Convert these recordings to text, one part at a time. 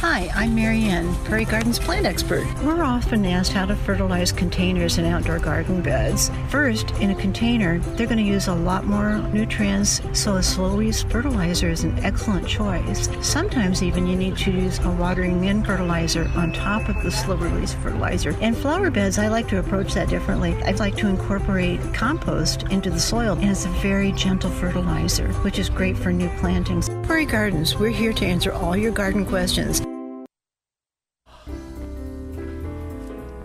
Hi, I'm Marianne, Prairie Gardens plant expert. We're often asked how to fertilize containers in outdoor garden beds. First, in a container, they're going to use a lot more nutrients, so a slow release fertilizer is an excellent choice. Sometimes even you need to use a watering in fertilizer on top of the slow release fertilizer. In flower beds, I like to approach that differently. I like to incorporate compost into the soil, and it's a very gentle fertilizer, which is great for new plantings. Prairie Gardens, we're here to answer all your garden questions.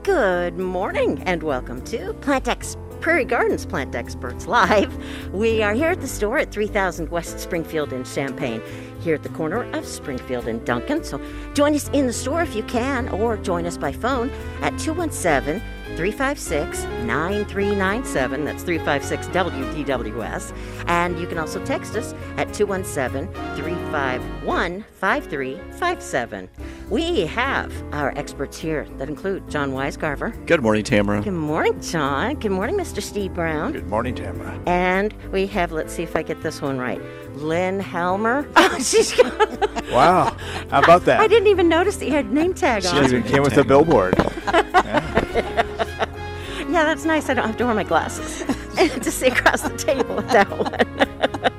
Good morning and welcome to Plantex Prairie Gardens Plant Experts Live. We are here at the store at 3000 West Springfield in Champaign, here at the corner of Springfield and Duncan. So join us in the store if you can, or join us by phone at 217 356 9397. That's 356 WDWS. And you can also text us at 217 351 5357. We have our experts here that include John Weisgarver. Good morning, Tamera. Good morning, John. Good morning, Mr. Steve Brown. Good morning, Tamera. And we have, let's see if I get this one right, Lynn Hellmer. Oh, she's Wow. How about that? I didn't even notice that you had name tag on it. She even came with a billboard. Yeah, that's nice. I don't have to wear my glasses to see across the table with that one.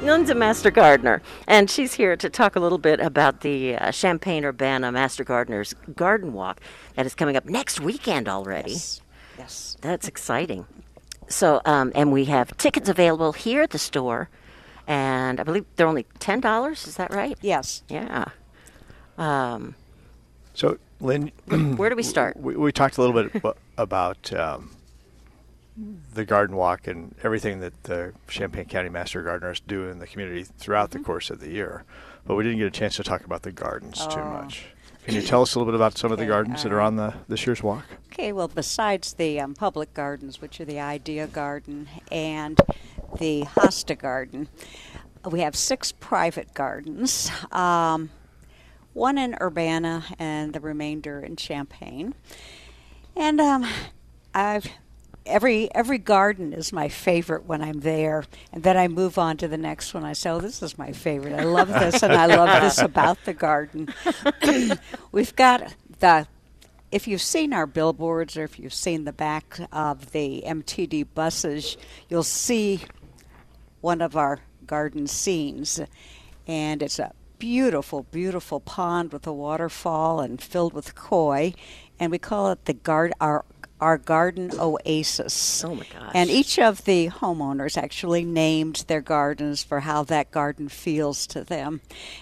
Lynn's a master gardener, and she's here to talk a little bit about the uh, Champaign Urbana Master Gardeners Garden Walk that is coming up next weekend already. Yes. That's exciting. So, um, and we have tickets available here at the store, and I believe they're only ten dollars. Is that right? Yes. Yeah. Um, So, Lynn, where do we start? we, we talked a little bit about um, the garden walk and everything that the Champaign County Master Gardeners do in the community throughout Mm-hmm. the course of the year. But we didn't get a chance to talk about the gardens too Oh. much. Can you tell us a little bit about some of the Okay, gardens that are on the this year's walk? Okay, well, besides the um, public gardens, which are the Idea Garden and the Hosta Garden, we have six private gardens. Um, one in Urbana and the remainder in Champaign. And um, I've every every garden is my favorite when I'm there, and then I move on to the next one. I say, "Oh, this is my favorite. I love this, and I love this about the garden." We've got the if you've seen our billboards or if you've seen the back of the MTD buses, you'll see one of our garden scenes. And it's a beautiful, beautiful pond with a waterfall and filled with koi. And we call it the guard our our garden oasis. Oh my gosh. And each of the homeowners actually named their gardens for how that garden feels to them.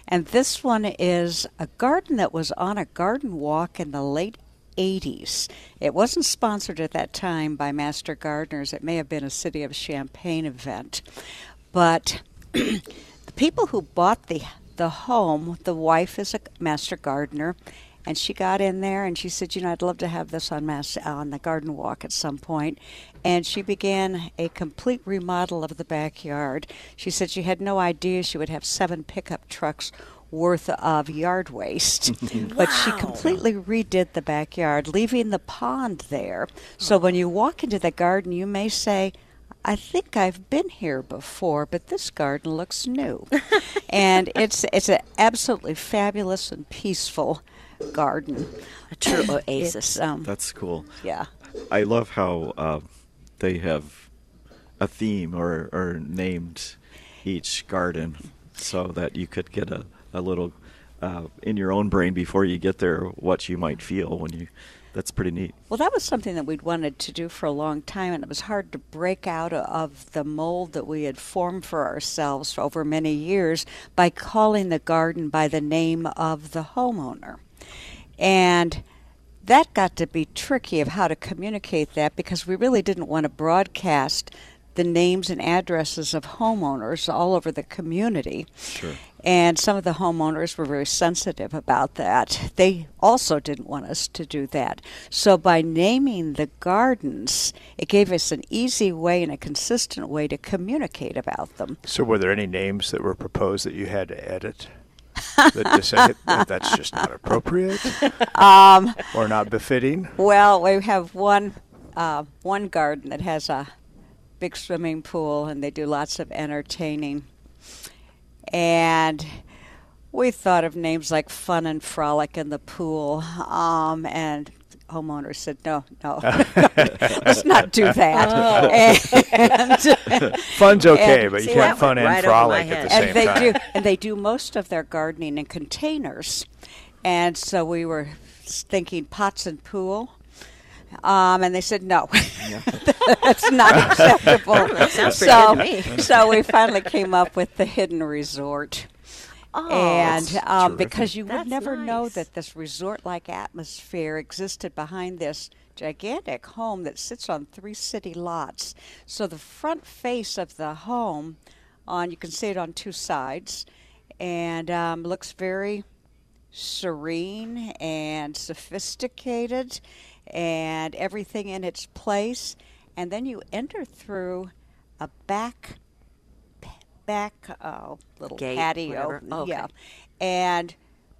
And this one is a garden that was on a garden walk in the late 80s. It wasn't sponsored at that time by Master Gardeners. It may have been a City of Champaign event. But the people who bought the the home, the wife is a master gardener, and she got in there and she said, "You know, I'd love to have this on mass on the garden walk at some point." And she began a complete remodel of the backyard. She said she had no idea she would have seven pickup trucks worth of yard waste. But she completely redid the backyard, leaving the pond there. So when you walk into the garden, you may say, I think I've been here before, but this garden looks new. and it's it's an absolutely fabulous and peaceful garden. A true oasis. Um, That's cool. yeah. I love how uh, they have a theme or, or named each garden so that you could get a, a little uh, in your own brain before you get there what you might feel when you. That's pretty neat. Well, that was something that we'd wanted to do for a long time, and it was hard to break out of the mold that we had formed for ourselves over many years by calling the garden by the name of the homeowner. And that got to be tricky of how to communicate that because we really didn't want to broadcast the names and addresses of homeowners all over the community. Sure. And some of the homeowners were very sensitive about that. They also didn't want us to do that. So by naming the gardens, it gave us an easy way and a consistent way to communicate about them. So, were there any names that were proposed that you had to edit? that just said that that's just not appropriate Um, or not befitting? well, we have one uh, one garden that has a big swimming pool, and they do lots of entertaining. And we thought of names like Fun and Frolic in the pool, um, and homeowners said, no, no, let's not do that. And, Fun's okay, and- but you can't fun and right frolic at the same and they time. do, and they do most of their gardening in containers. And so we were thinking pots and pool. Um, and they said no, that's not acceptable. that sounds so, good to me. so we finally came up with the hidden resort. Oh, and um, because you would That's never know that this resort-like atmosphere existed behind this gigantic home that sits on three city lots. So the front face of the home, on you can see it on two sides, and um, looks very serene and sophisticated, and everything in its place. And then you enter through a back back uh, little Gate, patio. Oh, okay. Yeah. And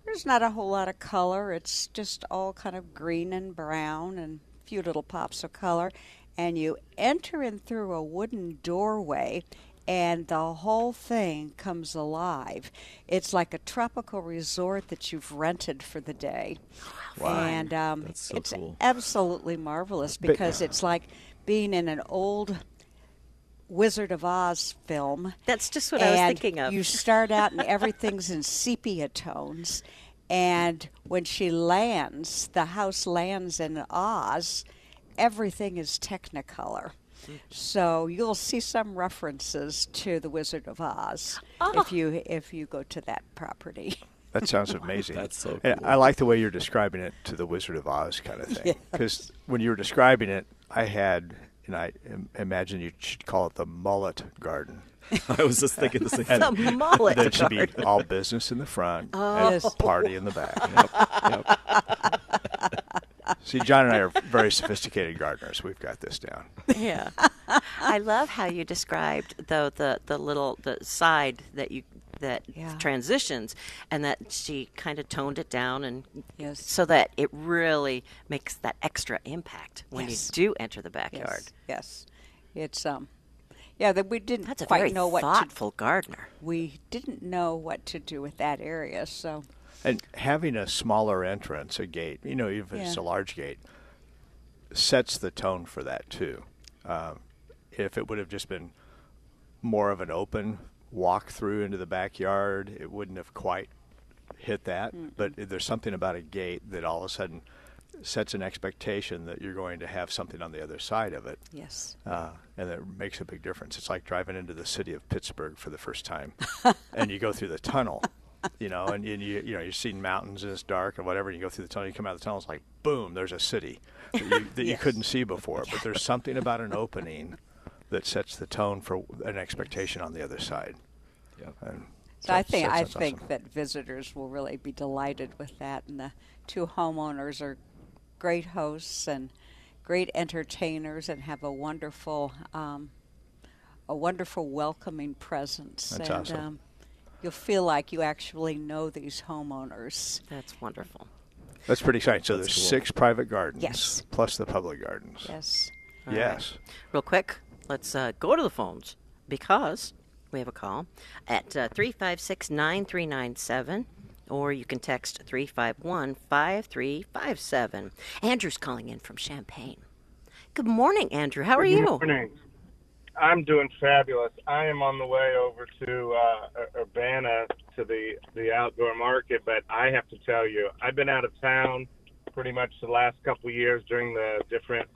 there's not a whole lot of color. It's just all kind of green and brown and a few little pops of color. And you enter in through a wooden doorway and the whole thing comes alive. It's like a tropical resort that you've rented for the day. And um, That's so it's cool. absolutely marvelous because it's like being in an old Wizard of Oz film. That's just what I was thinking of. You start out and everything's in sepia tones. And when she lands, the house lands in Oz, everything is Technicolor. So you'll see some references to the Wizard of Oz Oh. if ah. you if you go to that property. That sounds amazing. That's so And. I like the way you're describing it to the Wizard of Oz kind of thing. Because when you were describing it, I had, and I im- imagine you should call it the mullet garden. I was just thinking the same thing. the mullet. That should be all business in the front Oh. and party in the back. See, John and I are very sophisticated gardeners. We've got this down. yeah. I love how you described though the the little the side that you that Yeah. transitions and that she kind of toned it down and Yes. so that it really makes that extra impact when Yes. you do enter the backyard. Yes, yes. It's um, yeah. That we didn't That's a quite very know what to thoughtful gardener. we didn't know what to do with that area. So And having a smaller entrance, a gate, you know, even if it's a large gate, sets the tone for that too. Um, if it would have just been more of an open walk through into the backyard, it wouldn't have quite hit that. But there's something about a gate that all of a sudden sets an expectation that you're going to have something on the other side of it. yes, Uh, and that makes a big difference. It's like driving into the city of Pittsburgh for the first time, and you go through the tunnel, you know, and, and you you know you're seeing mountains and it's dark and whatever. And you go through the tunnel, you come out of the tunnel, it's like boom, there's a city that you, that you couldn't see before. But there's something about an opening that sets the tone for an expectation on the other side. Yeah. And so I that's- think I that's think that visitors will really be delighted with that, and the two homeowners are great hosts and great entertainers, and have a wonderful um, a wonderful welcoming presence. That's and awesome. um, you'll feel like you actually know these homeowners. That's wonderful. that's pretty exciting. So That's there's cool. six private gardens, Yes. plus the public gardens. Yes. All Yes. Real quick, let's uh, go to the phones because we have a call at uh, 356 9397, or you can text 351 5357. Andrew's calling in from Champaign. Good morning, Andrew. How are Good you? morning. I'm doing fabulous. I am on the way over to uh, Ur- Urbana to the the outdoor market, but I have to tell you, I've been out of town pretty much the last couple years during the different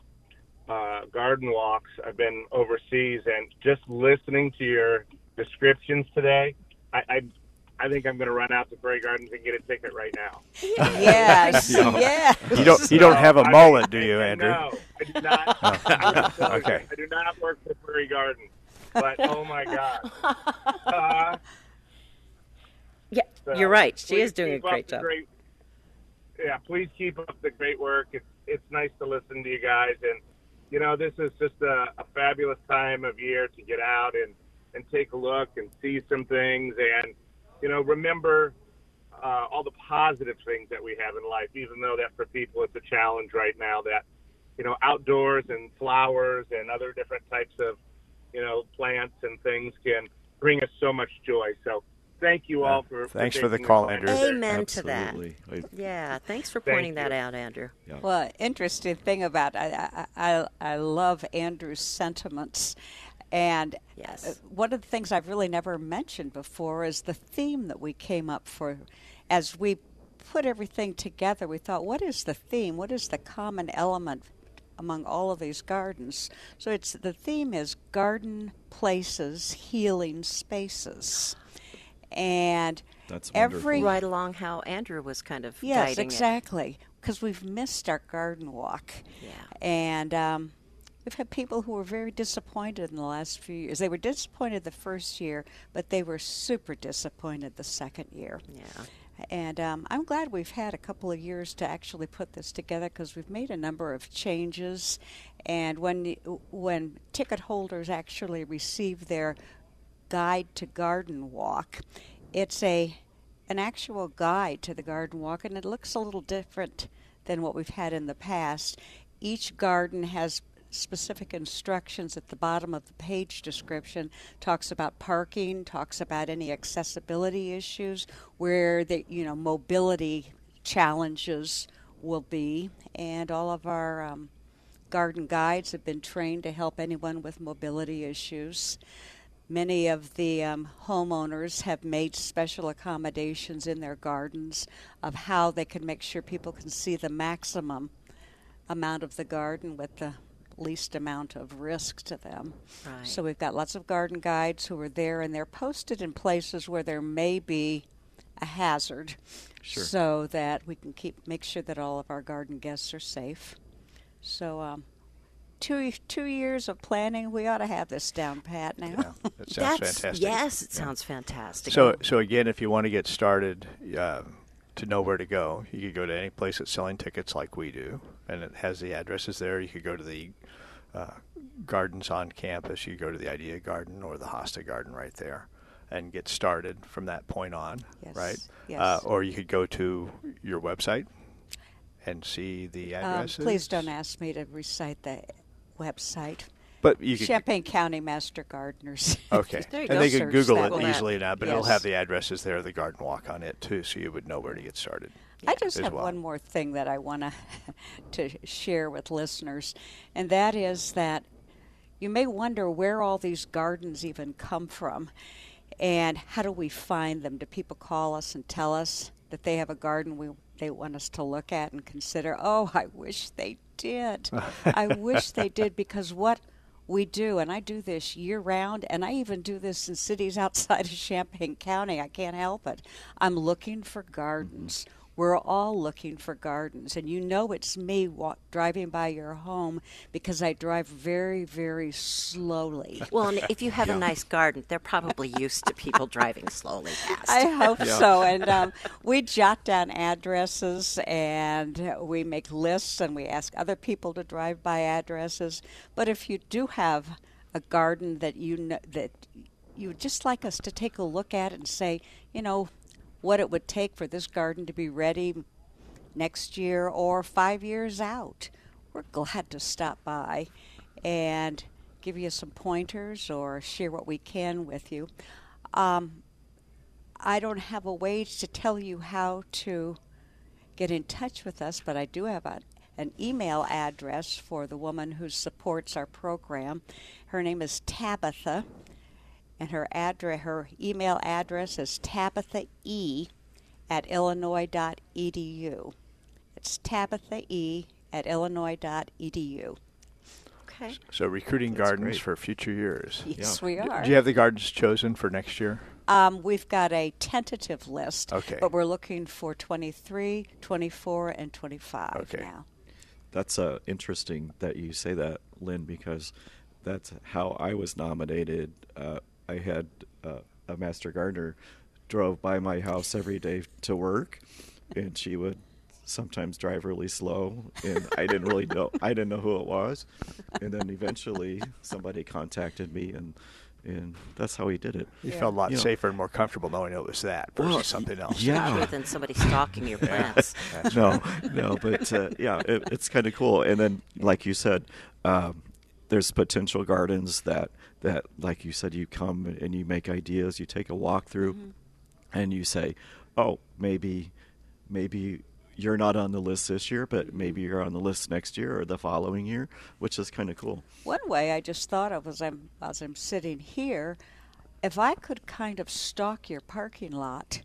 uh, garden walks. I've been overseas, and just listening to your descriptions today, I I, I think I'm going to run out to Prairie Gardens and get a ticket right now. Yes. yes. You don't you don't have a mullet, do you, Andrew? No, I do not. Oh, okay. I do not work for Prairie Gardens, but oh my god. Uh, Yeah, so you're right. She is doing a great job. great- yeah, please keep up the great work. It's it's nice to listen to you guys, and you know this is just a, a fabulous time of year to get out and and take a look and see some things, and you know remember uh, all the positive things that we have in life, even though that for people it's a challenge right now. That you know outdoors and flowers and other different types of you know plants and things can bring us so much joy. So thank you all for. Thanks for for the call, Andrew. today. Amen to that. Absolutely. I- Yeah, thanks for Thank pointing that you. out, Andrew. yeah. Well, interesting thing about I I, I, I love Andrew's sentiments, and Yes. uh, one of the things I've really never mentioned before is the theme that we came up for, as we put everything together. We thought, what is the theme? What is the common element among all of these gardens? So it's the theme is garden places, healing spaces, and That's every. Right along how Andrew was kind of Yes, guiding exactly. Because we've missed our garden walk. Yeah. And um, we've had people who were very disappointed in the last few years. They were disappointed the first year, but they were super disappointed the second year. Yeah. And um, I'm glad we've had a couple of years to actually put this together because we've made a number of changes. And when when ticket holders actually receive their guide to garden walk, it's a an actual guide to the garden walk, and it looks a little different than what we've had in the past. Each garden has specific instructions at the bottom of the page description. Talks about parking talks about any accessibility issues where the you know mobility challenges will be. And all of our um, garden guides have been trained to help anyone with mobility issues. Many of the um, homeowners have made special accommodations in their gardens of how they can make sure people can see the maximum amount of the garden with the least amount of risk to them. Right. So we've got lots of garden guides who are there, and they're posted in places where there may be a hazard, Sure. so that we can keep make sure that all of our garden guests are safe. So. Um, Two, two years of planning, we ought to have this down pat now. Yeah, that sounds That's, fantastic. Yes, it Yeah. sounds fantastic. So, so again, if you want to get started uh, to know where to go, you could go to any place that's selling tickets like we do, and it has the addresses there. You could go to the uh, gardens on campus. You go to the Idea Garden or the Hosta Garden right there, and get started from that point on. Yes, Right. yes. Uh, or you could go to your website and see the Um, addresses. please don't ask me to recite the website. But you could. Champaign County Master Gardeners. Okay, There you and go. they could Google it easily now. But it'll have the addresses there, the garden walk on it too, so you would know where to get started. I just have well. one more thing that I want to to share with listeners, and that is that you may wonder where all these gardens even come from, and how do we find them? Do people call us and tell us that they have a garden we they want us to look at and consider? Oh, I wish they did. I wish they did because what we do, and I do this year round, and I even do this in cities outside of Champaign County. I can't help it. I'm looking for gardens. We're all looking for gardens, and you know it's me wa- driving by your home because I drive very, very slowly. well, and if you have a nice garden, they're probably used to people driving slowly past. I hope so. And um, we jot down addresses and we make lists and we ask other people to drive by addresses. But if you do have a garden that you know, that you would just like us to take a look at and say, you know, what it would take for this garden to be ready next year or five years out, we're glad to stop by and give you some pointers or share what we can with you. Um, I don't have a way to tell you how to get in touch with us, but I do have a, an email address for the woman who supports our program. Her name is Tabitha, and her address, her email address is Tabitha E at illinois.edu. It's Tabitha E at illinois.edu. Okay. So recruiting That's gardens great. for future years. Yes, Yeah. we are. Do you have the gardens chosen for next year? Um, we've got a tentative list, Okay. but we're looking for 23, 24, and 25 Okay. now. That's uh, interesting that you say that, Lynn, because that's how I was nominated. Uh, I had uh, a master gardener drove by my house every day to work, and she would sometimes drive really slow, and I didn't really know. I didn't know who it was, and then eventually somebody contacted me, and and that's how he did it. You Yeah. felt a lot You know- safer and more comfortable knowing it was that versus Well, something else. yeah. Other than somebody stalking your plants. no, no, but uh, yeah, it, it's kind of cool. And then, like you said, um, there's potential gardens that that, like you said, you come and you make ideas, you take a walk through, mm-hmm. and you say, "Oh, maybe, maybe." You're not on the list this year, but mm-hmm. maybe you're on the list next year or the following year, which is kind of cool. One way I just thought of as I'm as I'm sitting here, if I could kind of stock your parking lot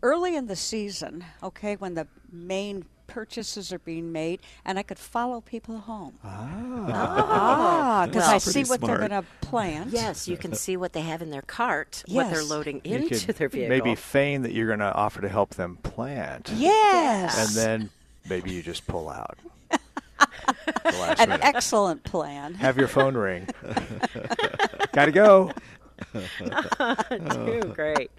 early in the season, okay, when the main purchases are being made, and I could follow people home. Ah, because Well- I see Pretty what they're going to plant. Yes, you can see what they have in their cart, what they're loading You into could their vehicle. Maybe feign that you're going to offer to help them plant. Yes. And then maybe you just pull out. An minute. excellent plan. Have your phone ring. Gotta go. Too great.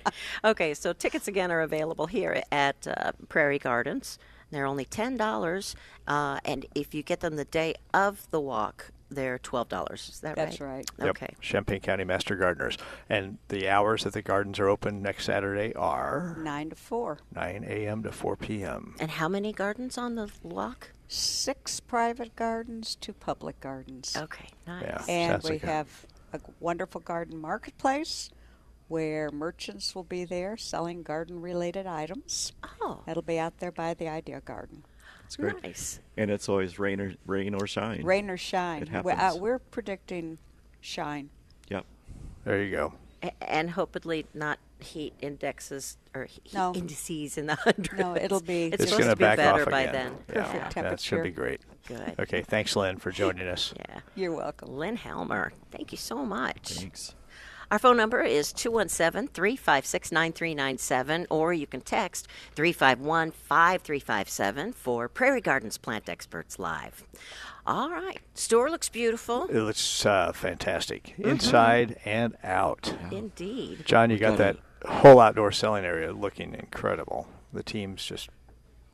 Okay, so tickets again are available here at uh, Prairie Gardens. They're only ten dollars, uh, and if you get them the day of the walk, they're twelve dollars. Is that That's right? right. Yep. Okay. Champaign County Master Gardeners. And the hours that the gardens are open next Saturday are Nine to four. 9 a.m. to 4 p.m. And how many gardens on the walk? Six private gardens, two public gardens. Okay, nice. Yeah. And Sounds we like have a wonderful garden marketplace where merchants will be there selling garden related items. Oh, It'll be out there by the Idea Garden. It's great. nice. And it's always rain or rain or shine. Rain or shine. It We- uh, happens. we're predicting shine. Yep. There you go. A- and hopefully not heat indexes or heat No. indices in the hundreds. No, it'll be- It's, It's It's supposed going to to be back better off by again. then. Yeah, Perfect That should be great. Good. Okay, thanks, Lynn, for joining us. Yeah. You're welcome. Lynn Hellmer, thank you so much. Thanks. Our phone number is 217 356 9397, or you can text 351 5357 for Prairie Gardens Plant Experts Live. All right. Store looks beautiful. It looks uh, fantastic, Mm-hmm. inside and out. Indeed. John, you got got that whole outdoor selling area looking incredible. The team's just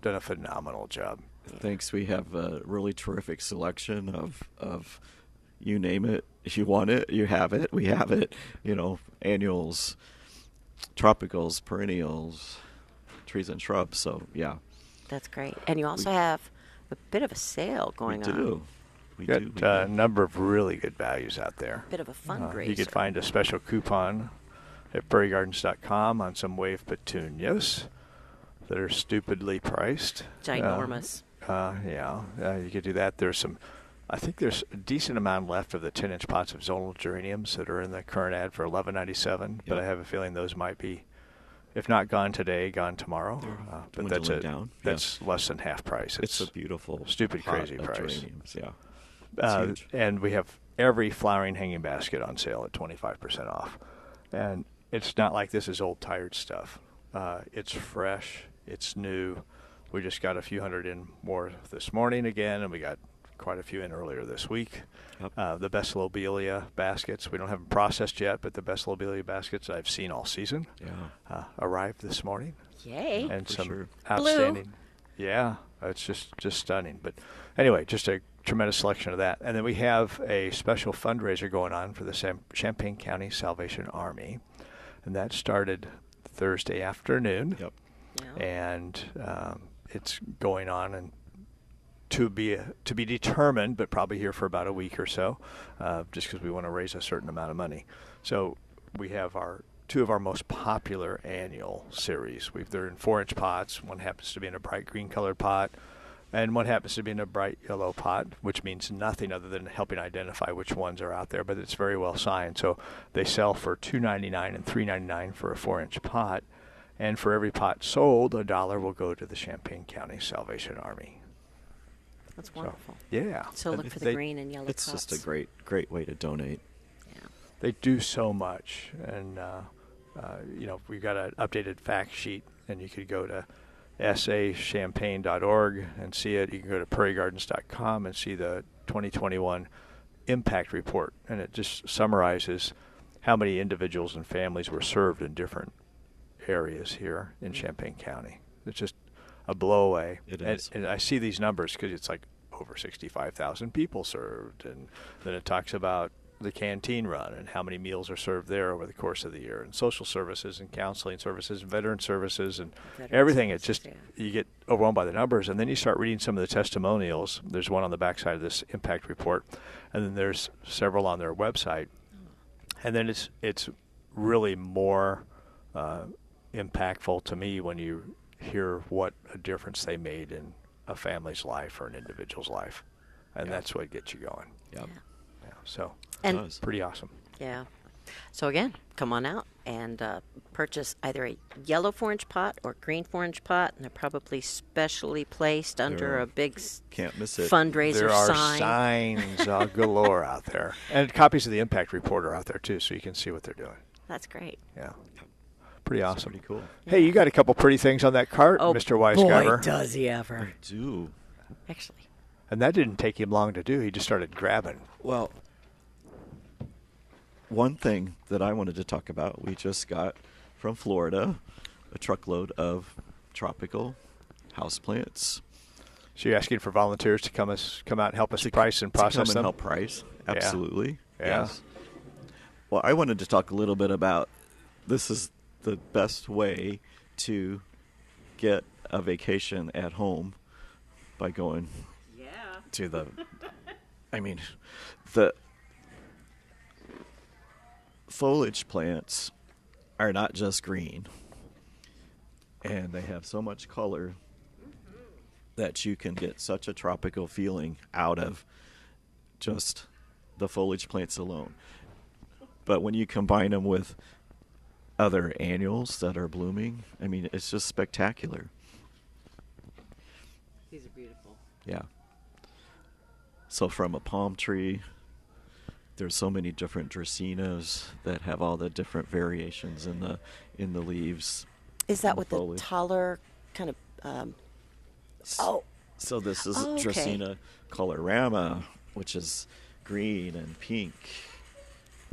done a phenomenal job. Thanks. We have a really terrific selection of of you name it. If you want it, you have it. We have it. You know, annuals, tropicals, perennials, trees and shrubs. So yeah, That's great. And you also have a bit of a sale going we on. do. We got do. we uh, a number of really good values out there. Bit of a Uh, you could find a special coupon at prairiegardens.com on some wave petunias that are stupidly priced. Uh, Uh, yeah, uh, you could do that. There's some, I think there's a decent amount left of the 10-inch pots of zonal geraniums that are in the current ad for 11.97. But I have a feeling those might be, if not gone today, gone tomorrow. Uh, but that's down, yeah. That's less than half price. It's a beautiful, stupid crazy price. geraniums, Yeah. Uh, and we have every flowering hanging basket on sale at 25% off. And it's not like this is old, tired stuff. Uh, it's fresh, it's new. We just got a few hundred in more this morning again, and we got quite a few in earlier this week. Yep. Uh, the best lobelia baskets, we don't have them processed yet, but the best lobelia baskets I've seen all season Yeah. uh, arrived this morning Yay. and for some sure. outstanding. Yeah, it's just just stunning. But anyway, just a tremendous selection of that. And then we have a special fundraiser going on for the Sam- Champaign County Salvation Army, and that started Thursday afternoon, Yep. Yeah. and um, it's going on and. To be to be determined, but probably here for about a week or so, uh, just because we want to raise a certain amount of money. So we have our two of our most popular annual series. We've they're in four inch pots. One happens to be in a bright green colored pot, and one happens to be in a bright yellow pot, which means nothing other than helping identify which ones are out there. But it's very well signed. So they sell for two ninety nine and three ninety nine for a four inch pot, and for every pot sold, a dollar will go to the Champaign County Salvation Army. That's So, wonderful. yeah, So And look for the they- green and yellow It's cups. just a great, great way to donate. Yeah. they do so much and uh, uh, you know we've got an updated fact sheet and you could go to sachampaign.org and see it you can go to prairiegardens.com and see the 2021 impact report and it just summarizes how many individuals and families were served in different areas here in Champaign County it's just a blow away. It and, is. and I see these numbers because it's like over 65,000 people served. And then it talks about the canteen run and how many meals are served there over the course of the year and social services and counseling services and veteran services and Veteran everything. It's just yeah. you get overwhelmed by the numbers. And then you start reading some of the testimonials. There's one on the backside of this impact report. And then there's several on their website. And then it's it's really more uh, impactful to me when you hear what a difference they made in a family's life or an individual's life, and Yeah. that's what gets you going. Yep. Yeah, so And does. pretty awesome. yeah. So again, come on out and uh, purchase either a yellow four-inch pot or green four-inch pot, and they're probably specially placed under They're- a big Can't miss it. fundraiser there are sign. signs uh, galore out there, and copies of the Impact Report are out there too, so you can see what they're doing. That's great. Yeah, pretty It's awesome. Pretty cool. Hey, you got a couple pretty things on that cart, Oh, Mr. boy, Weisgarber. does he ever! Do Actually, And that didn't take him long to do. He just started grabbing. well. One thing that I wanted to talk about, we just got from Florida a truckload of tropical houseplants. So you're asking for volunteers to come us come out and help us to, price and to come process and them. help price. Yeah. Absolutely. Yeah. Yes. Well, I wanted to talk a little bit about this is the best way to get a vacation at home by going to the I mean the foliage plants are not just green and they have so much color mm-hmm. that you can get such a tropical feeling out of just the foliage plants alone. But when you combine them with other annuals that are blooming, I mean, it's just spectacular. these are beautiful. Yeah. So from a palm tree, there's so many different dracaenas that have all the different variations in the in the leaves. Is that and what the foliage. taller kind of? Um, oh, So this is Oh, okay. Dracaena colorama, which is green and pink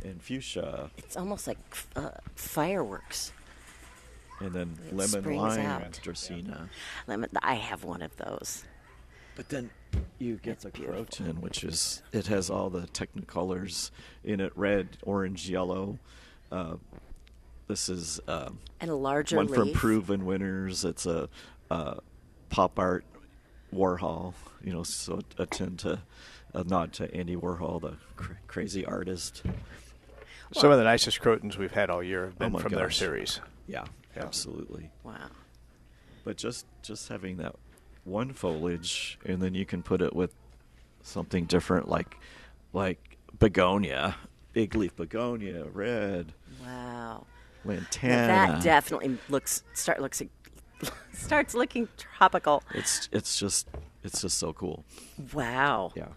and fuchsia, it's almost like uh, fireworks. and then It lemon lime out. Dracaena. Lemon. I have one of those. But then you get It's the beautiful. croton, which is it has all the technicolors in it: red, orange, yellow. Uh, this is um, And a larger one from. Proven Winners. It's a, uh pop art Warhol. You know, so akin to a nod to Andy Warhol, the cr- crazy artist. Some of the nicest crotons we've had all year have Oh been my from their series. Yeah, Yeah. absolutely. Wow. But just just having that one foliage, and then you can put it with something different, like like begonia, big leaf begonia, red Wow. lantana. Now that definitely looks start looks starts looking tropical. It's it's just it's just so cool. Wow. Yeah.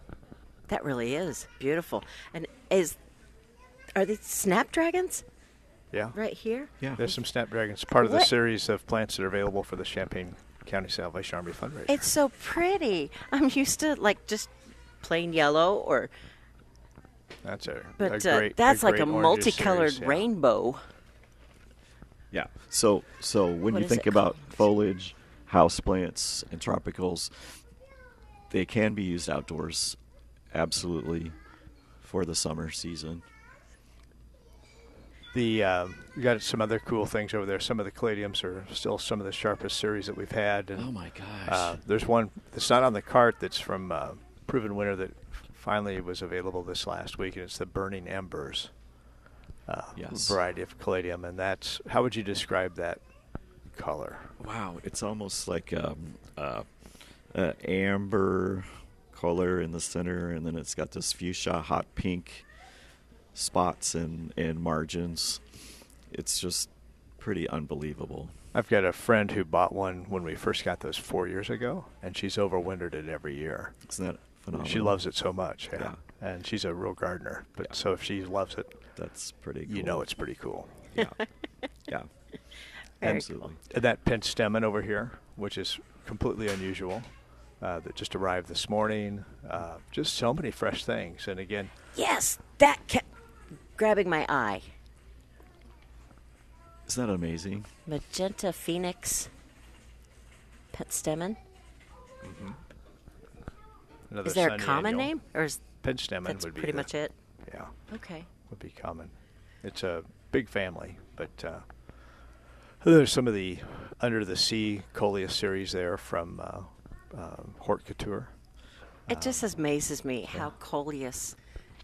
That really is beautiful. And is are these snapdragons Yeah. right here? Yeah. There's some snapdragons, part of the series of plants that are available for the Champaign County Salvation Army fundraiser. It's so pretty. I'm used to like just plain yellow or that's a, but a uh, great, that's like great a multicolored series, yeah. rainbow. Yeah. So so when What you think about called? foliage, houseplants, and tropicals, they can be used outdoors, absolutely, for the summer season. The uh, we got some other cool things over there. Some of the caladiums are still some of the sharpest series that we've had. And, Oh my gosh. Uh, there's one that's not on the cart that's from uh, Proven Winner that finally was available this last week, and it's the Burning Embers uh, Yes. variety of caladium. And that's how would you describe that color? Wow, it's almost like um, uh, uh, amber color in the center, and then it's got this fuchsia hot pink spots and, and margins. It's just pretty unbelievable. I've got a friend who bought one when we first got those four years ago, and she's overwintered it every year. Isn't that phenomenal? She loves it so much, yeah. Yeah. And she's a real gardener, but Yeah. so if she loves it, That's pretty cool. you know it's pretty cool. Yeah. yeah. Very Absolutely. And that penstemon over here, which is completely unusual, uh, that just arrived this morning. Uh, just so many fresh things. And again, Yes, that kept grabbing my eye. Isn't that amazing? Magenta Phoenix Penstemon. another Is there a common annual. name? Or is Penstemon that's would be pretty the- much it? Yeah, Okay. would be common. It's a big family, but uh, there's some of the under the sea coleus series there from uh, um, Hort Couture. It just amazes me how coleus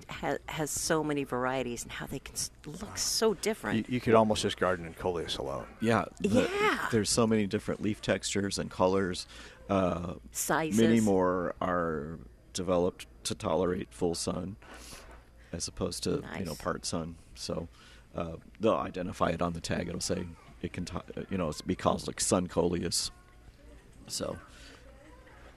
ha- has so many varieties and how they can s- look so different. You, you could almost just garden in coleus alone. Yeah, the- Yeah. There's so many different leaf textures and colors. Uh, Sizes. Many more are developed to tolerate full sun, as opposed to you know part sun. So uh, they'll identify it on the tag. It'll say it can, to- you know, it's be called like sun coleus. So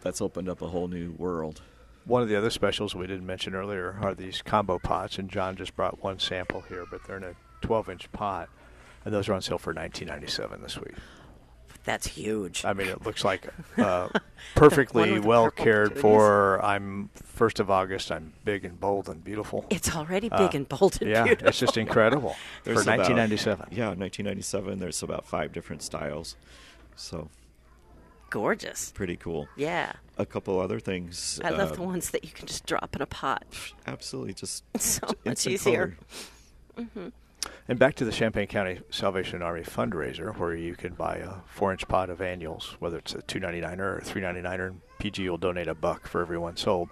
that's opened up a whole new world. One of the other specials we didn't mention earlier are these combo pots, and John just brought one sample here, but they're in a 12-inch pot, and those are on sale for 19.97 this week. That's huge. I mean, it looks like uh, perfectly well purple cared petunias. for. I'm first of August. I'm big and bold and beautiful. it's already Uh, big and bold and yeah, beautiful. Yeah, it's just incredible for There's about- 1997. Yeah, 1997. There's about five different styles. So gorgeous. pretty cool. Yeah. A couple other things. I love uh, the ones that you can just drop in a pot. Absolutely, just So much instant easier. color. And back to the Champaign County Salvation Army fundraiser, where you can buy a four-inch pot of annuals, whether it's a two ninety-nine or a three ninety-nine, and PG will donate a buck for every one sold.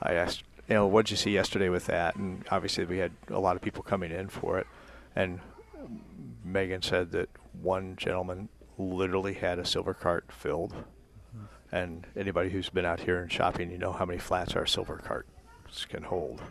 I asked, you know, what'd you see yesterday with that? And obviously, we had a lot of people coming in for it. And Megan said that one gentleman literally had a silver cart filled. And anybody who's been out here and shopping, you know how many flats our silver carts can hold.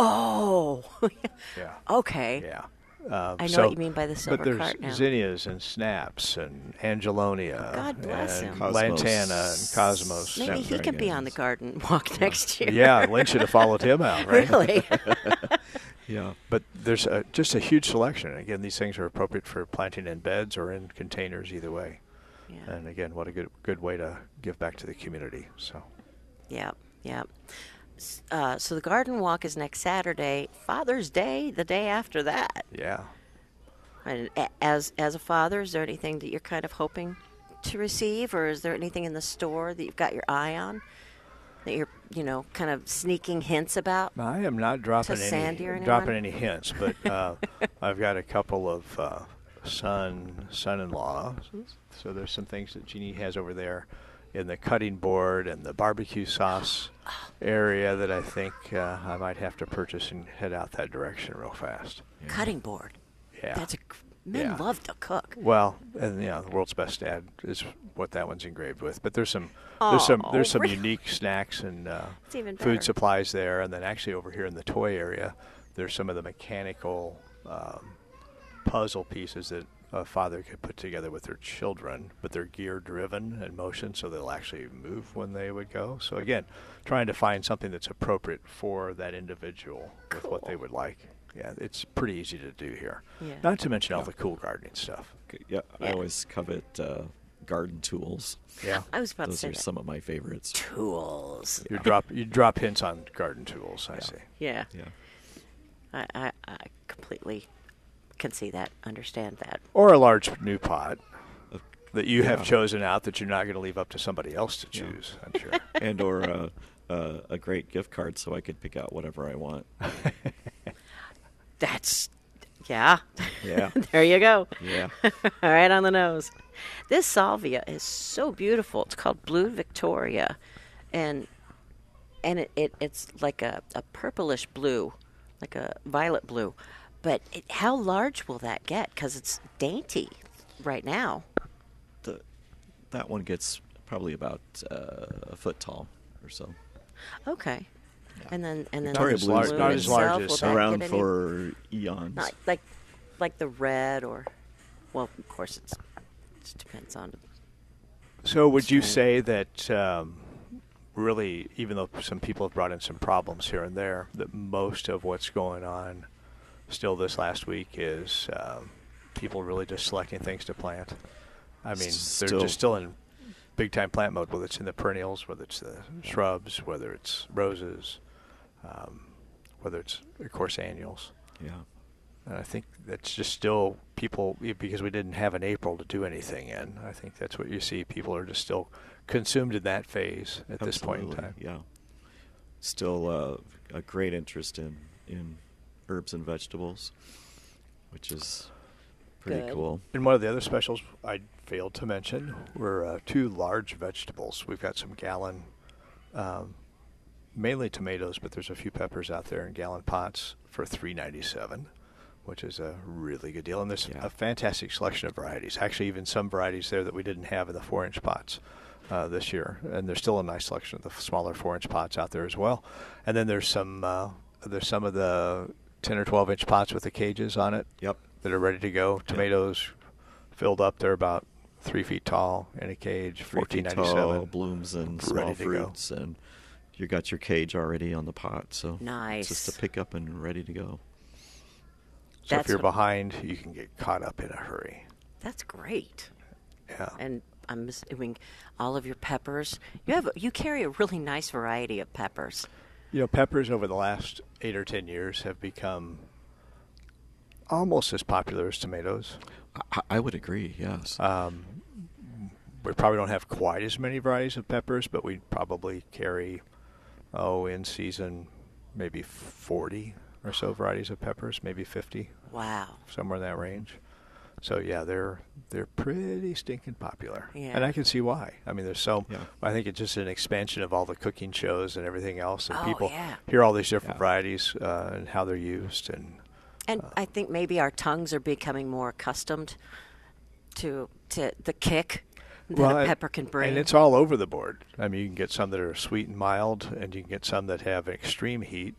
Oh. Yeah. okay. Yeah. Um, I know so- what you mean by the silver cart. but there's cart now. zinnias and snaps and angelonia God bless and him. Cosmos. lantana and cosmos. Maybe he can be on the garden walk next year. Yeah, Lynn should have followed him out, right? really? Yeah. But there's a, just a huge selection. Again, these things are appropriate for planting in beds or in containers, either way. yeah. And again, what a good good way to give back to the community. So Yeah, yeah. Uh, so the garden walk is next Saturday. Father's Day, the day after that. yeah, And as as a father, is there anything that you're kind of hoping to receive, or is there anything in the store that you've got your eye on that you're you know kind of sneaking hints about? I am not dropping any dropping any hints, but uh, I've got a couple of uh, son son-in-law. So there's some things that Jeannie has over there in the cutting board and the barbecue sauce area that I think uh, I might have to purchase and head out that direction real fast. Cutting board. Yeah. That's a men Yeah. love to cook. Well, and yeah, the world's best dad is what that one's engraved with. But there's some there's some Oh, there's some really? unique snacks and uh, It's even better. food supplies there, and then actually over here in the toy area, there's some of the mechanical um, puzzle pieces that a father could put together with their children, but they're gear driven and motion, so they'll actually move when they would go. So again, trying to find something that's appropriate for that individual with what they would like. Yeah, it's pretty easy to do here. Yeah. Not to mention all the cool gardening stuff. Okay, Yeah, I Yeah. always covet uh, garden tools. Yeah. I was about Those to say are that. some of my favorites. tools. You drop you drop hints on garden tools. I see. Yeah, Yeah. I, I, I completely can see that, understand that. Or a large new pot Uh, that you have yeah. chosen out that you're not going to leave up to somebody else to Yeah. choose. I'm sure. and or uh, uh, a great gift card so I could pick out whatever I want. That's, yeah. Yeah. there you go. Yeah. All right on the nose. This salvia is so beautiful. It's called Blue Victoria, and and it, it it's like a, a purplish blue, like a violet blue. But it, how large will that get? Because it's dainty right now. The, that one gets probably about uh, a foot tall or so. Okay. And then and then Victoria the Blue is blue not as large as some. Around any- for eons. not like like the red or well, of course it's it depends on So, would you say that um, really, even though some people have brought in some problems here and there, that most of what's going on still this last week is um, people really just selecting things to plant? I mean, they're just still in big time plant mode, whether it's in the perennials, whether it's the shrubs, whether it's roses, um, whether it's, of course, annuals. yeah. And I think that's just still people because we didn't have an April to do anything in. I think that's what you see. People are just still consumed in that phase at this point in time. Yeah. Still uh, a great interest in, in herbs and vegetables, which is pretty Good. cool. And one of the other specials I failed to mention were uh, two large vegetables. We've got some gallon um, mainly tomatoes, but there's a few peppers out there in gallon pots for three ninety seven, which is a really good deal. And there's Yeah. a fantastic selection of varieties. Actually, even some varieties there that we didn't have in the four inch pots. Uh, this year, and there's still a nice selection of the smaller four-inch pots out there as well. And then there's some uh, there's some of the 10 or 12 inch pots with the cages on it Yep. that are ready to go. Tomatoes filled up. They're about three feet tall in a cage, fourteen feet ninety tall, seven. blooms and ready small go. fruits, and you got your cage already on the pot. So Nice. it's just to pick up and ready to go. So if you're what- behind, you can get caught up in a hurry. That's great. Yeah. And I'm assuming all of your peppers. You have you carry a really nice variety of peppers. You know, peppers over the last eight or ten years have become almost as popular as tomatoes. I, I would agree. Yes. Um, we probably don't have quite as many varieties of peppers, but we probably carry, oh, in season, maybe 40 or so varieties of peppers, maybe 50, Wow. somewhere in that range. So yeah, they're they're pretty stinking popular, Yeah. and I can see why. I mean, there's so Yeah. I think it's just an expansion of all the cooking shows and everything else, and Oh, people yeah. hear all these different Yeah. varieties uh, and how they're used, and And Uh. I think maybe our tongues are becoming more accustomed to to the kick that a and- pepper can bring. And it's all over the board. I mean, you can get some that are sweet and mild, and you can get some that have extreme heat,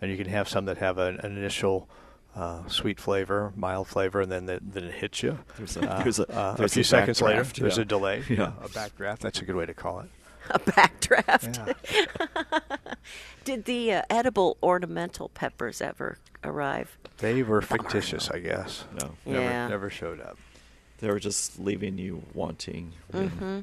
and you can have some that have an, an initial uh, sweet flavor, mild flavor, and then the, then it hits you. There's a- Uh, there's a- uh, there's few a seconds later. backdraft, There's yeah. a delay. Yeah. a backdraft. That's a good way to call it. a backdraft. Yeah. Did the uh, edible ornamental peppers ever arrive? they were fictitious, I guess. No. Never, Yeah. never showed up. They were just leaving you wanting. Mm-hmm.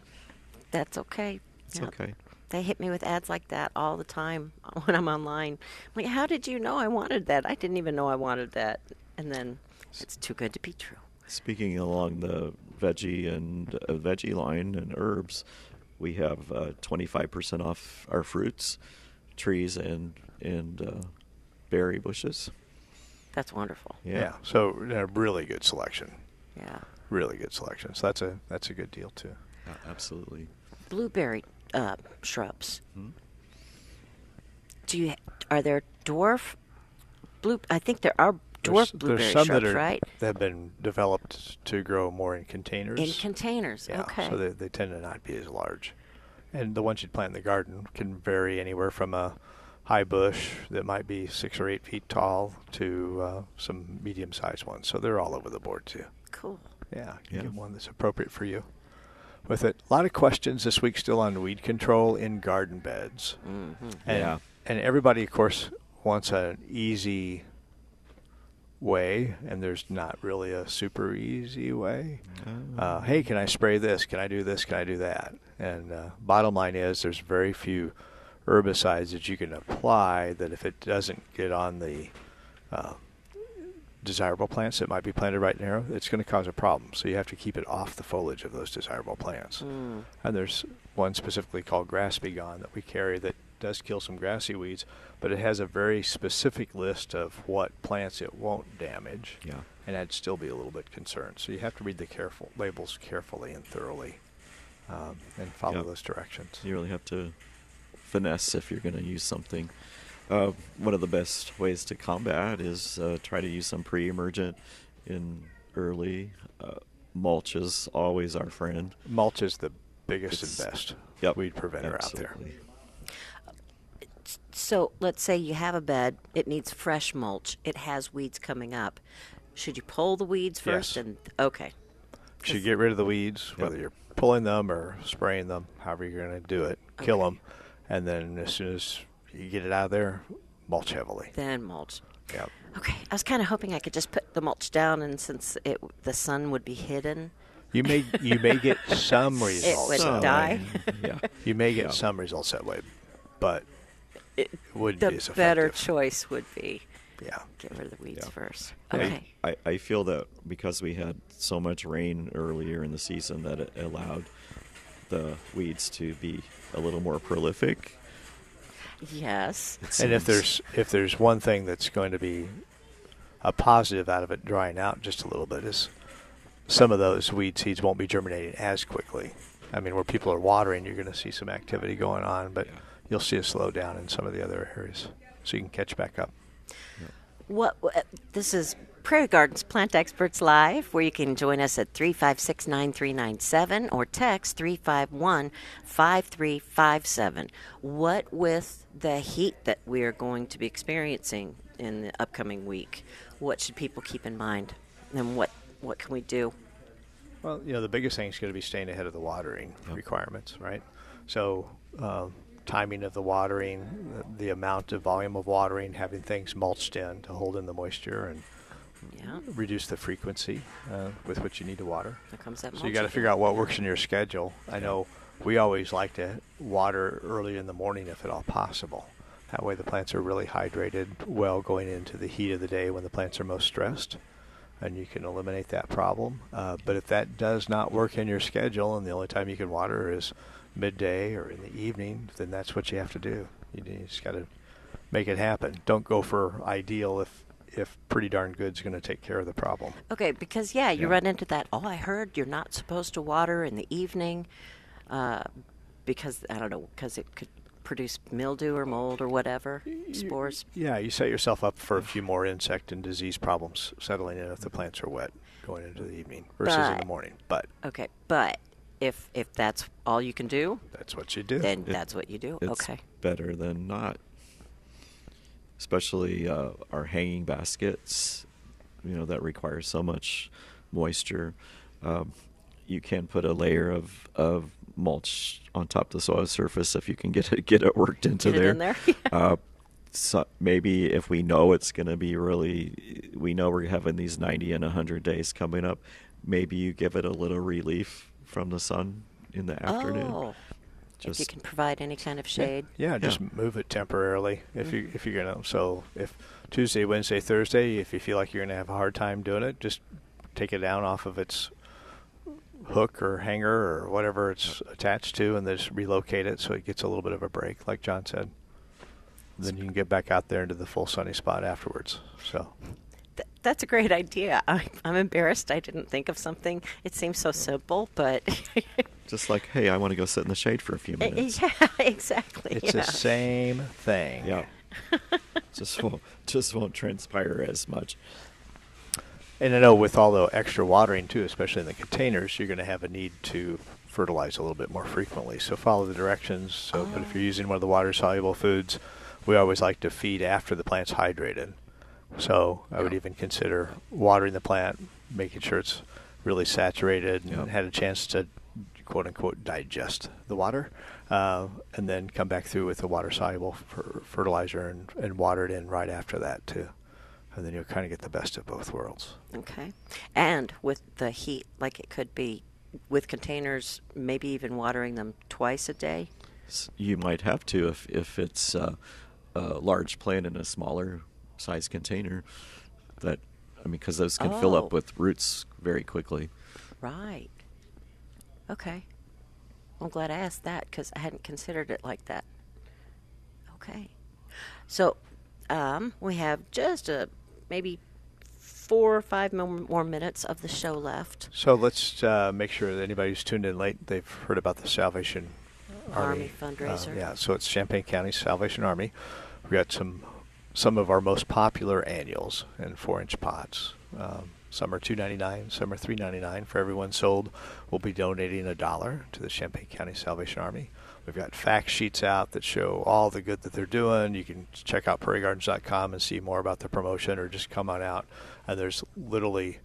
That's okay. It's Yep. okay. They hit me with ads like that all the time when I'm online. I'm like, how did you know I wanted that? I didn't even know I wanted that. And then it's too good to be true. Speaking along the veggie and uh, veggie line and herbs, we have uh, 25% off our fruits, trees, and and uh, berry bushes. That's wonderful. Yeah. So a really good selection. Yeah. Really good selection. So that's a that's a good deal too. Yeah, absolutely. Blueberry uh, shrubs. Hmm? Do you are there dwarf blue? I think there are There's, dwarf blueberry there's some shrubs, that are right? that have been developed to grow more in containers. In containers. Yeah, okay. so they, they tend to not be as large. And the ones you'd plant in the garden can vary anywhere from a high bush that might be six or eight feet tall to uh, some medium-sized ones. So they're all over the board too. cool. Yeah, you Yeah. get one that's appropriate for you. With it, a lot of questions this week still on weed control in garden beds. hmm And, Yeah. And everybody, of course, wants an easy way, and there's not really a super easy way. Uh, hey, can I spray this? Can I do this? Can I do that? And uh, bottom line is, there's very few herbicides that you can apply that if it doesn't get on the uh, desirable plants that might be planted right near, it's going to cause a problem. So you have to keep it off the foliage of those desirable plants. Mm. And there's one specifically called Grass-B-Gon that we carry that does kill some grassy weeds, but it has a very specific list of what plants it won't damage. Yeah. And I'd still be a little bit concerned. So you have to read the careful labels carefully and thoroughly, um, and follow Yeah. those directions. You really have to finesse if you're going to use something. Uh, one of the best ways to combat is uh, try to use some pre-emergent in early. Uh, mulch is always our friend. Mulch is the biggest It's- and best Yep, weed preventer out there. So let's say you have a bed. It needs fresh mulch. It has weeds coming up. Should you pull the weeds first? Yes. And okay. should you get rid of the weeds, Yep. whether you're pulling them or spraying them, however you're going to do it. Kill them, and then as soon as you get it out of there, mulch heavily. Then mulch. Yep. Okay. I was kind of hoping I could just put the mulch down, and since it the sun would be hidden, You may you may get some it results. would So, die. yeah. You may get Yeah. some results that way, but It, it wouldn't the be as better choice would be Yeah. get rid of the weeds Yeah. first. I- Okay. I, I feel that because we had so much rain earlier in the season that it allowed the weeds to be a little more prolific. Yes. And if there's if there's one thing that's going to be a positive out of it drying out just a little bit is some of those weed seeds won't be germinating as quickly. I mean, where people are watering, you're going to see some activity going on, but Yeah. you'll see a slowdown in some of the other areas, so you can catch back up. What, what this is Prairie Gardens Plant Experts Live, where you can join us at 356 9397 or text 351 5357. What with the heat that we are going to be experiencing in the upcoming week, what should people keep in mind? And what, what can we do? Well, you know, the biggest thing is going to be staying ahead of the watering requirements, right? So, um, timing of the watering, the, the amount of volume of watering, having things mulched in to hold in the moisture and Yeah, reduce the frequency uh, with which you need to water. there comes that So you got to figure out what works in your schedule. I know we always like to water early in the morning if at all possible. That way the plants are really hydrated well going into the heat of the day when the plants are most stressed, and you can eliminate that problem. Uh, but if that does not work in your schedule and the only time you can water is midday or in the evening, then that's what you have to do. You just got to make it happen. Don't go for ideal if if pretty darn good's going to take care of the problem. Okay, because yeah, you Yeah. run into that. Oh, I heard you're not supposed to water in the evening, uh, because I don't know, because it could produce mildew or mold or whatever spores. Yeah, you set yourself up for a few more insect and disease problems settling in if the plants are wet going into the evening versus in the morning. But Okay, but if if that's all you can do, that's what you do. then It- that's what you do. It's Okay. better than not. Especially uh, our hanging baskets, you know, that require so much moisture. Um, you can put a layer of, of mulch on top of the soil surface if you can get it get it worked into it there. in there, uh, so maybe if we know it's going to be really, we know we're having these 90 and 100 days coming up. Maybe you give it a little relief from the sun in the afternoon. Oh, if you can provide any kind of shade. Yeah, just move it temporarily if mm-hmm. you if you're gonna. So if Tuesday, Wednesday, Thursday, if you feel like you're gonna have a hard time doing it, just take it down off of its hook or hanger or whatever it's attached to, and then just relocate it so it gets a little bit of a break, like John said. Then you can get back out there into the full sunny spot afterwards. So. Th- that's a great idea. I, I'm embarrassed I didn't think of something. It seems so simple, but Just like, hey, I want to go sit in the shade for a few minutes. Eh, yeah, exactly. It's yeah. the same thing. Yeah. just won't just won't transpire as much. And I know with all the extra watering too, especially in the containers, you're going to have a need to fertilize a little bit more frequently. So follow the directions. So, but if you're using one of the water soluble foods, we always like to feed after the plant's hydrated. So I would even consider watering the plant, making sure it's really saturated and Yep. had a chance to quote unquote digest the water, uh, and then come back through with the water soluble fertilizer and, and water it in right after that too. And then you'll kind of get the best of both worlds. Okay. And with the heat, like it could be with containers, maybe even watering them twice a day. You might have to if if it's uh, a large plant in a smaller size container. That I mean, because those can fill Oh. up with roots very quickly. Right. Okay. I'm glad I asked that because I hadn't considered it like that. Okay. So um, we have just a maybe four or five more minutes of the show left. So let's uh, make sure that anybody who's tuned in late, they've heard about the Salvation Army Army, fundraiser. Uh, yeah, so it's Champaign County Salvation Army. We got some some of our most popular annuals in four-inch pots. Um, some are two ninety nine, some are three ninety nine. For everyone sold, we'll be donating a dollar to the Champaign County Salvation Army. We've got fact sheets out that show all the good that they're doing. You can check out prairiegardens.com and see more about the promotion, or just come on out. And there's literally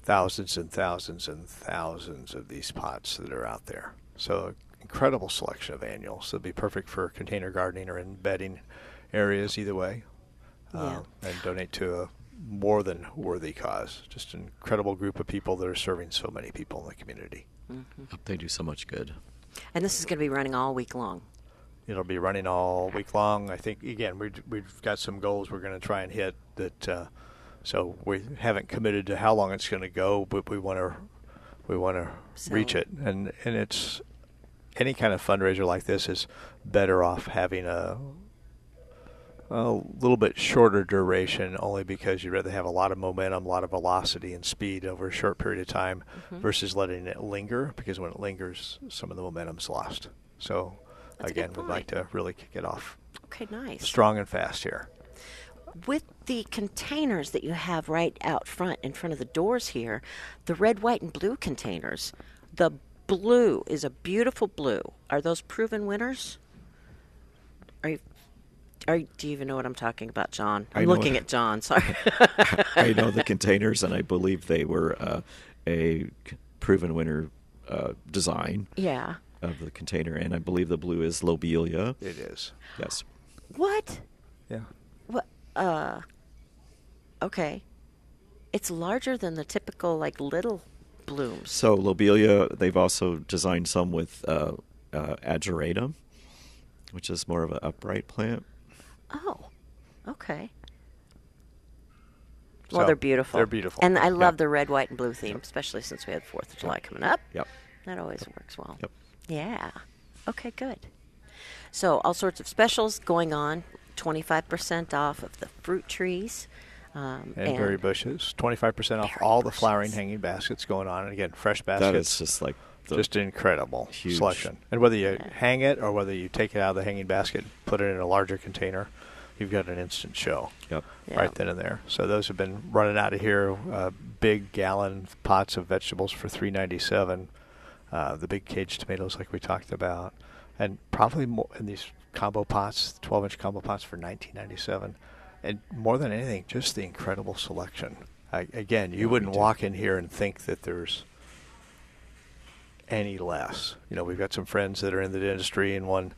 thousands and thousands and thousands of these pots that are out there. So incredible selection of annuals. They'll be perfect for container gardening or in bedding areas either way. Yeah. Uh, and donate to a more than worthy cause. Just an incredible group of people that are serving so many people in the community. They do so much good. And this is going to be running all week long. It'll be running all week long. I think again we we've got some goals we're going to try and hit. That uh, so we haven't committed to how long it's going to go, but we want to we want to reach it. And and it's any kind of fundraiser like this is better off having a a little bit shorter duration, only because you'd rather have a lot of momentum, a lot of velocity and speed over a short period of time, mm-hmm. versus letting it linger. Because when it lingers, some of the momentum's lost. So That's again, we'd like to really kick it off Okay, nice. strong and fast here. With the containers that you have right out front, in front of the doors here, the red, white, and blue containers, the blue is a beautiful blue. Are those proven winners? Are you, are, do you even know what I'm talking about, John? I I'm looking it. at John. Sorry. I know the containers, and I believe they were uh, a c- proven winner uh, design yeah. of the container, and I believe the blue is lobelia. It is. Yes. What? Yeah. What? Uh. Okay. It's larger than the typical like little blooms. So lobelia, they've also designed some with uh, uh, ageratum, which is more of an upright plant. Oh. Okay. Well, So, they're beautiful. they're beautiful. And I love Yep. the red, white, and blue theme, especially since we had Fourth of July coming up. Yep. That always works well. Yep. Yeah. Okay, good. So all sorts of specials going on. Twenty-five percent off of the fruit trees. Um, And, berry bushes, 25% off Berry all the flowering bushes. hanging baskets going on. And again, fresh baskets. That is just like the, just incredible huge- selection. And whether you hang it or whether you take it out of the hanging basket, put it in a larger container, you've got an instant show Yep. Yeah. right then and there. So those have been running out of here. Uh, big gallon pots of vegetables for three ninety seven. Uh, the big cage tomatoes, like we talked about, and probably more in these combo pots, twelve inch combo pots for nineteen ninety seven. And more than anything, just the incredible selection. I, again, you Yeah, wouldn't walk in here and think that there's any less. You know, we've got some friends that are in the industry, and one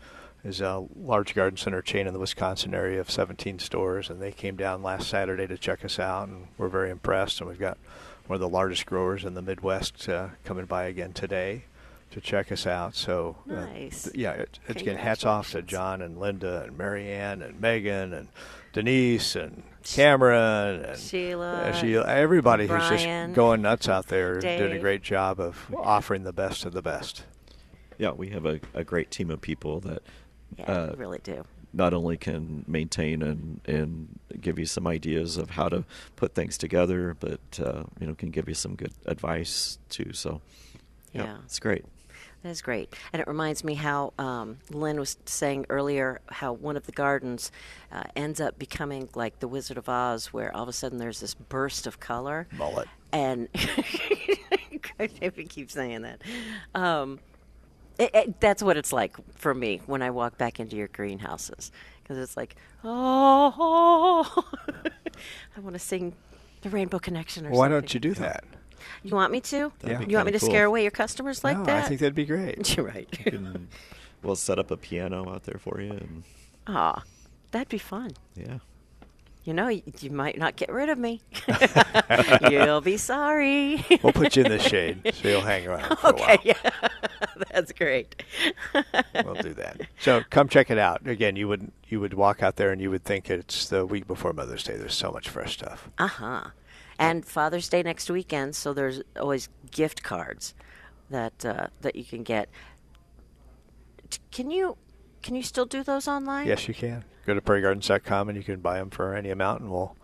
is a large garden center chain in the Wisconsin area of 17 stores, and they came down last Saturday to check us out, and we're very impressed. And we've got one of the largest growers in the Midwest uh, coming by again today to check us out. So, uh, Nice. th- yeah, it, it's again hats off to John and Linda and Marianne and Megan and Denise and Cameron and Sheila, uh, Sheila, everybody who's Brian, just going nuts out there, doing a great job of offering the best of the best. Yeah, we have a, a great team of people that Yeah, uh, really do. not only can maintain and, and give you some ideas of how to put things together, but uh, you know can give you some good advice too. So Yeah. it's great. That is great. And it reminds me how um, Lynn was saying earlier how one of the gardens uh, ends up becoming like the Wizard of Oz, where all of a sudden there's this burst of color. Mullet. And if you keep saying that. Um, it, it, that's what it's like for me when I walk back into your greenhouses. Because it's like, oh, I want to sing the Rainbow Connection or Why something. don't you do that? You want me to? That'd You want me to cool. scare away your customers like no, that? I think that'd be great. You're right. You can, we'll set up a piano out there for you, and Aw, that'd be fun. yeah. You know, you, you might not get rid of me. You'll be sorry. We'll put you in the shade so you'll hang around for a okay, while. yeah, that's great. We'll do that. So come check it out. Again, you would you would walk out there and you would think it's the week before Mother's Day. There's so much fresh stuff. Uh huh. And Father's Day next weekend, so there's always gift cards that uh, that you can get. Can you can you still do those online? Yes, you can. Go to prairiegardens.com and you can buy them for any amount, and we'll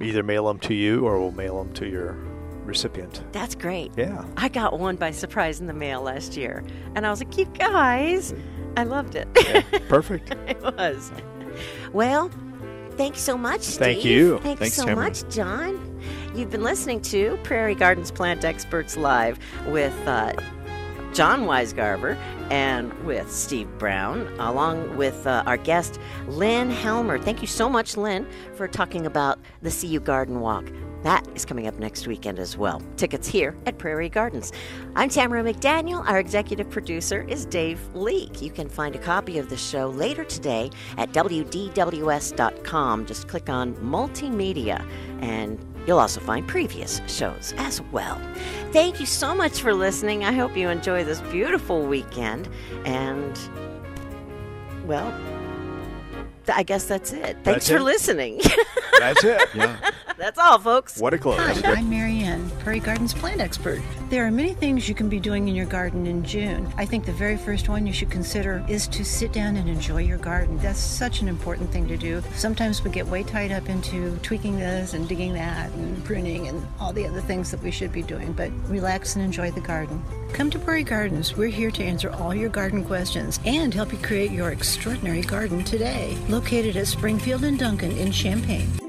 either mail them to you or we'll mail them to your recipient. That's great. Yeah. I got one by surprise in the mail last year, and I was like, "You guys, I loved it." Yeah, perfect. it was. Well, thanks so much, Steve. Thank you. Thanks, Thanks, so Tamera. much, John. You've been listening to Prairie Gardens Plant Experts Live with uh, John Weisgarver and with Steve Brown, along with uh, our guest, Lynn Hellmer. Thank you so much, Lynn, for talking about the CU Garden Walk. That is coming up next weekend as well. Tickets here at Prairie Gardens. I'm Tamera McDaniel. Our executive producer is Dave Leake. You can find a copy of the show later today at WDWS.com. Just click on Multimedia and You'll also find previous shows as well. Thank you so much for listening. I hope you enjoy this beautiful weekend. And, well, I guess that's it. Thanks That's for it. listening. That's it. Yeah. That's all, folks. What a close. Hi, I'm Marianne, Prairie Gardens plant expert. There are many things you can be doing in your garden in June. I think the very first one you should consider is to sit down and enjoy your garden. That's such an important thing to do. Sometimes we get way tied up into tweaking this and digging that and pruning and all the other things that we should be doing, but relax and enjoy the garden. Come to Prairie Gardens. We're here to answer all your garden questions and help you create your extraordinary garden today. Located at Springfield and Duncan in Champaign.